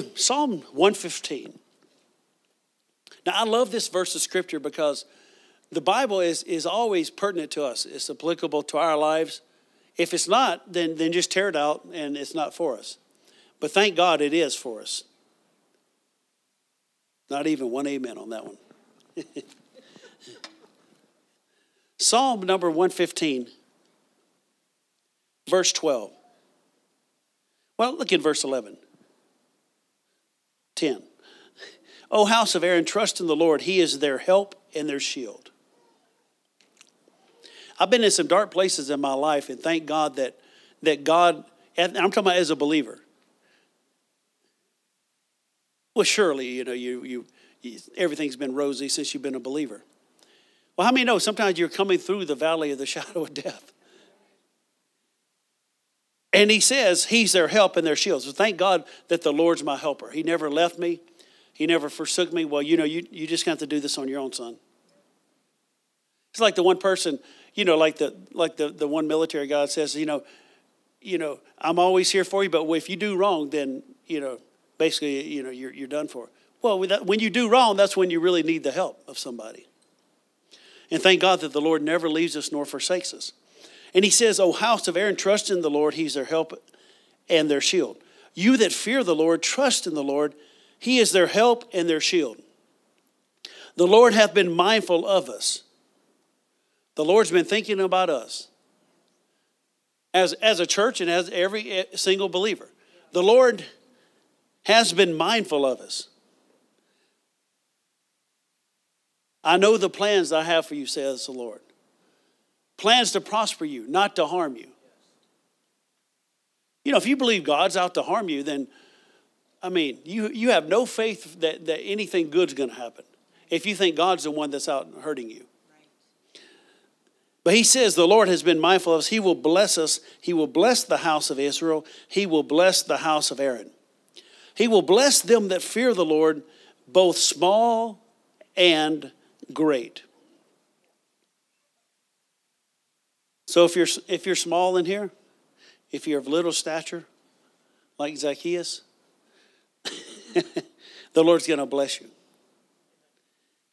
Psalm 115. Now, I love this verse of scripture because the Bible is, is always pertinent to us, it's applicable to our lives. If it's not, then, then just tear it out and it's not for us. But thank God it is for us. Not even one amen on that one. Psalm number 115, verse 12. Well, look at verse 11. 10. O house of Aaron, trust in the Lord. He is their help and their shield. I've been in some dark places in my life, and thank God that, that God, I'm talking about as a believer. Well, surely, you know, you, you, you everything's been rosy since you've been a believer. Well, how many know sometimes you're coming through the valley of the shadow of death? And he says he's their help and their shield. So thank God that the Lord's my helper. He never left me. He never forsook me. Well, you know, you, you just got to do this on your own, son. It's like the one person, you know, like the like the, the one military guy says, you know, you know, I'm always here for you, but if you do wrong, then, you know, basically, you know, you're, you're done for. Well, when you do wrong, that's when you really need the help of somebody. And thank God that the Lord never leaves us nor forsakes us. And he says, O house of Aaron, trust in the Lord, he's their help and their shield. You that fear the Lord, trust in the Lord, he is their help and their shield. The Lord hath been mindful of us. The Lord's been thinking about us as, as a church and as every eh, single believer. The Lord has been mindful of us. I know the plans I have for you, says the Lord. Plans to prosper you, not to harm you. You know, if you believe God's out to harm you, then, I mean, you, you have no faith that, that anything good's going to happen if you think God's the one that's out hurting you. But he says the Lord has been mindful of us. He will bless us. He will bless the house of Israel. He will bless the house of Aaron. He will bless them that fear the Lord, both small and great. So if you're if you're small in here, if you're of little stature, like Zacchaeus, the Lord's going to bless you.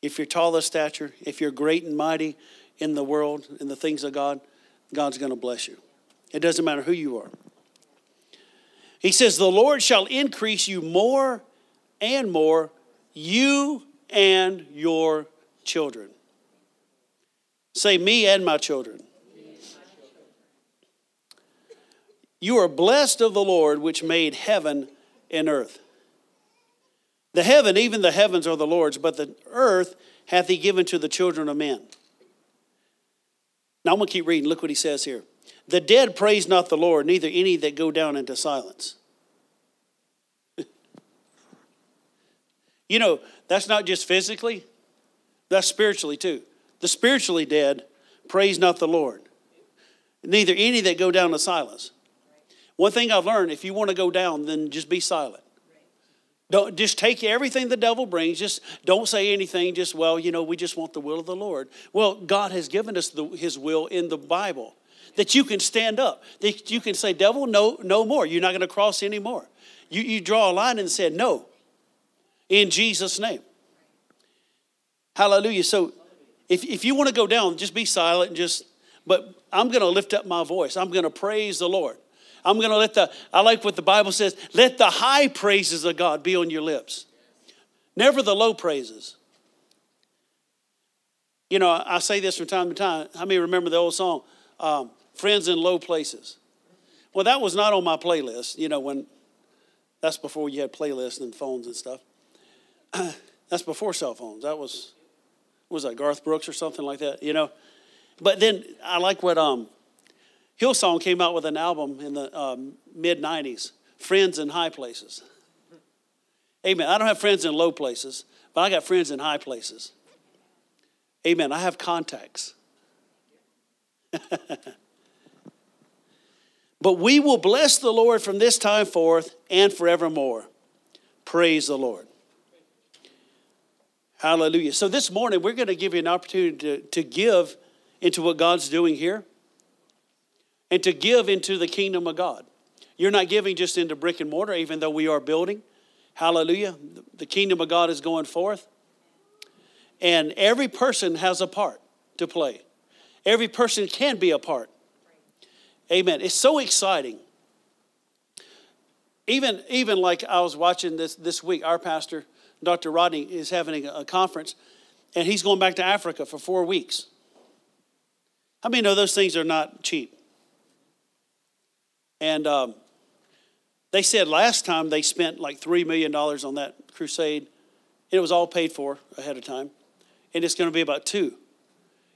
If you're tall of stature, if you're great and mighty in the world, in the things of God, God's going to bless you. It doesn't matter who you are. He says, The Lord shall increase you more and more, you and your children. Say, me and my children. You are blessed of the Lord, which made heaven and earth. The heaven, even the heavens, are the Lord's, but the earth hath he given to the children of men. Now I'm going to keep reading. Look what he says here. The dead praise not the Lord, neither any that go down into silence. you know, that's not just physically, that's spiritually too. The spiritually dead praise not the Lord, neither any that go down to silence. One thing I've learned if you want to go down, then just be silent. Don't just take everything the devil brings. Just don't say anything. Just well, you know, we just want the will of the Lord. Well, God has given us the, His will in the Bible that you can stand up. That you can say, "Devil, no, no more. You're not going to cross anymore." You you draw a line and say, "No," in Jesus' name. Hallelujah. So, if if you want to go down, just be silent and just. But I'm going to lift up my voice. I'm going to praise the Lord. I'm going to let the, I like what the Bible says, let the high praises of God be on your lips, never the low praises. You know, I say this from time to time. How many remember the old song, um, Friends in Low Places? Well, that was not on my playlist, you know, when that's before you had playlists and phones and stuff. that's before cell phones. That was, was that Garth Brooks or something like that, you know? But then I like what um, Hillsong came out with an album in the um, mid 90s, Friends in High Places. Amen. I don't have friends in low places, but I got friends in high places. Amen. I have contacts. but we will bless the Lord from this time forth and forevermore. Praise the Lord. Hallelujah. So this morning, we're going to give you an opportunity to, to give into what God's doing here and to give into the kingdom of God. You're not giving just into brick and mortar, even though we are building. Hallelujah. The kingdom of God is going forth. And every person has a part to play. Every person can be a part. Amen. It's so exciting. Even, even like I was watching this this week, our pastor, Dr. Rodney, is having a conference, and he's going back to Africa for four weeks. How many know those things are not cheap? And um, they said last time they spent like $3 million on that crusade. And it was all paid for ahead of time. And it's going to be about two.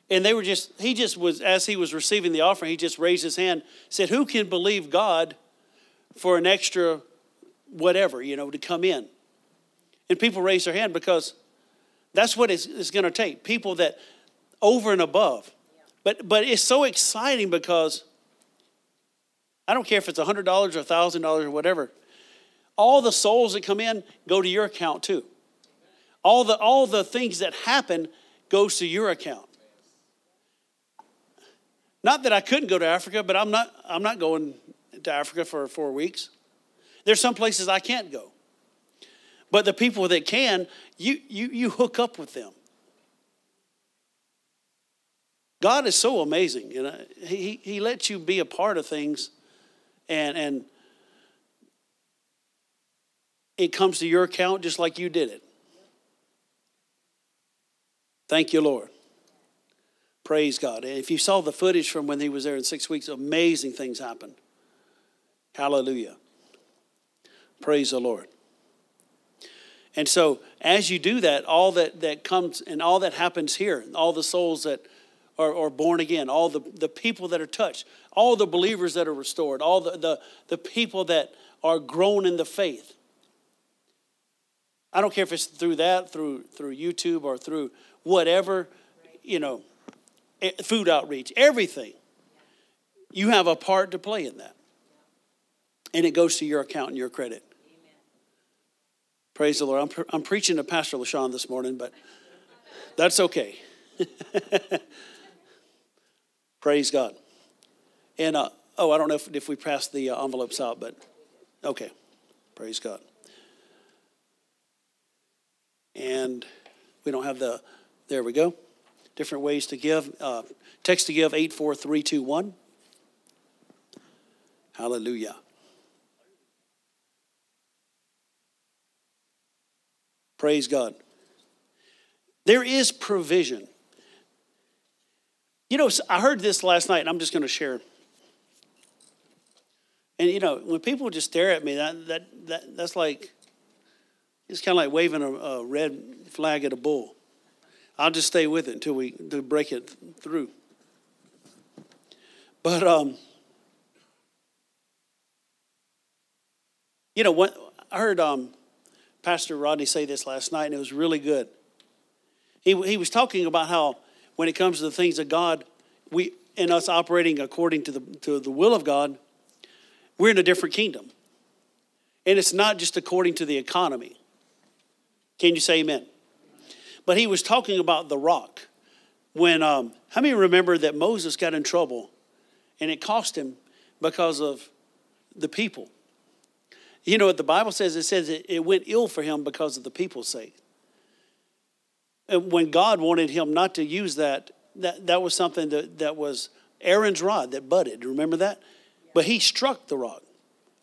And they were just, he just was, as he was receiving the offering, he just raised his hand, said, Who can believe God for an extra whatever, you know, to come in? And people raised their hand because that's what it's, it's going to take. People that over and above. But, but it's so exciting because I don't care if it's $100 or $1,000 or whatever. All the souls that come in go to your account too. All the, all the things that happen goes to your account. Not that I couldn't go to Africa, but I'm not, I'm not going to Africa for four weeks. There's some places I can't go. But the people that can, you, you, you hook up with them. God is so amazing. You know, he, he lets you be a part of things and and it comes to your account just like you did it. Thank you, Lord. Praise God. And if you saw the footage from when he was there in six weeks, amazing things happened. Hallelujah. Praise the Lord. And so, as you do that, all that, that comes and all that happens here, all the souls that are, are born again, all the, the people that are touched, all the believers that are restored, all the, the, the people that are grown in the faith. I don't care if it's through that, through through YouTube or through whatever, you know, eh, food outreach, everything. You have a part to play in that. And it goes to your account and your credit. Amen. Praise the Lord. I'm, pre- I'm preaching to Pastor LaShawn this morning, but that's okay. Praise God. And, uh, oh, I don't know if, if we passed the uh, envelopes out, but okay. Praise God. And we don't have the, there we go. Different ways to give. Uh, text to give 84321. Hallelujah. Praise God. There is provision. You know, I heard this last night, and I'm just going to share. And you know, when people just stare at me, that that, that that's like it's kind of like waving a, a red flag at a bull. I'll just stay with it until we to break it through. But um, you know what? I heard um, Pastor Rodney say this last night, and it was really good. He he was talking about how when it comes to the things of God, we and us operating according to the to the will of God, we're in a different kingdom. And it's not just according to the economy. Can you say amen? But he was talking about the rock. When um, how many remember that Moses got in trouble and it cost him because of the people? You know what the Bible says? It says it, it went ill for him because of the people's sake when God wanted him not to use that, that, that was something that, that was Aaron's rod that budded. Remember that? But he struck the rock.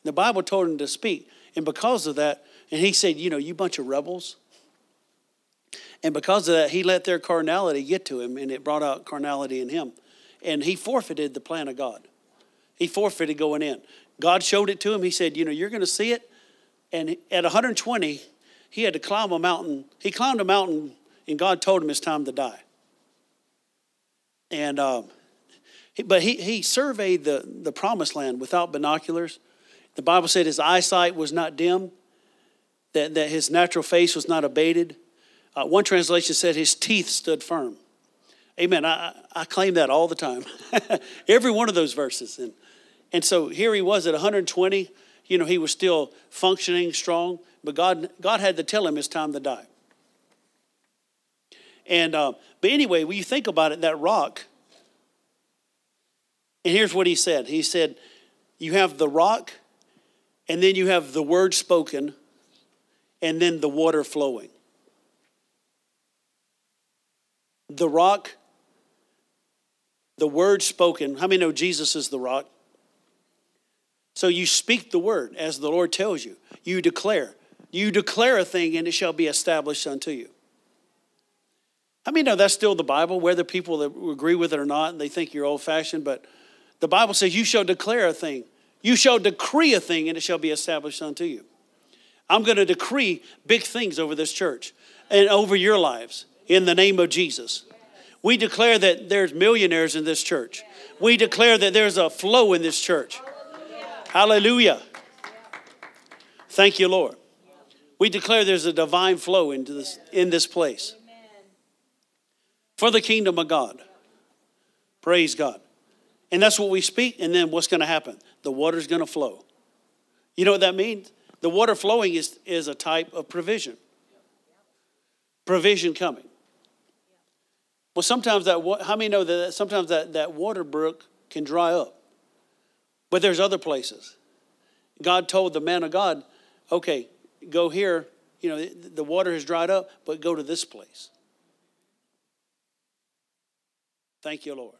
The Bible told him to speak. And because of that, and he said, You know, you bunch of rebels. And because of that, he let their carnality get to him, and it brought out carnality in him. And he forfeited the plan of God. He forfeited going in. God showed it to him. He said, You know, you're going to see it. And at 120, he had to climb a mountain. He climbed a mountain and God told him it's time to die. And um, but he, he surveyed the, the promised land without binoculars. The Bible said his eyesight was not dim, that, that his natural face was not abated. Uh, one translation said his teeth stood firm. Amen. I, I claim that all the time. Every one of those verses. And, and so here he was at 120. You know, he was still functioning strong, but God, God had to tell him it's time to die. And uh, but anyway, when you think about it, that rock. And here's what he said. He said, "You have the rock, and then you have the word spoken, and then the water flowing. The rock, the word spoken. How many know Jesus is the rock? So you speak the word as the Lord tells you. You declare. You declare a thing and it shall be established unto you. I mean, no, that's still the Bible, whether people agree with it or not and they think you're old fashioned, but the Bible says, You shall declare a thing, you shall decree a thing, and it shall be established unto you. I'm going to decree big things over this church and over your lives in the name of Jesus. We declare that there's millionaires in this church. We declare that there's a flow in this church. Hallelujah. Thank you, Lord. We declare there's a divine flow into this in this place. For the kingdom of God. Praise God. And that's what we speak, and then what's going to happen? The water's going to flow. You know what that means? The water flowing is, is a type of provision. Provision coming. Well, sometimes that, how many know that sometimes that, that water brook can dry up? But there's other places. God told the man of God, okay, go here. You know, the water has dried up, but go to this place. Thank you, Lord.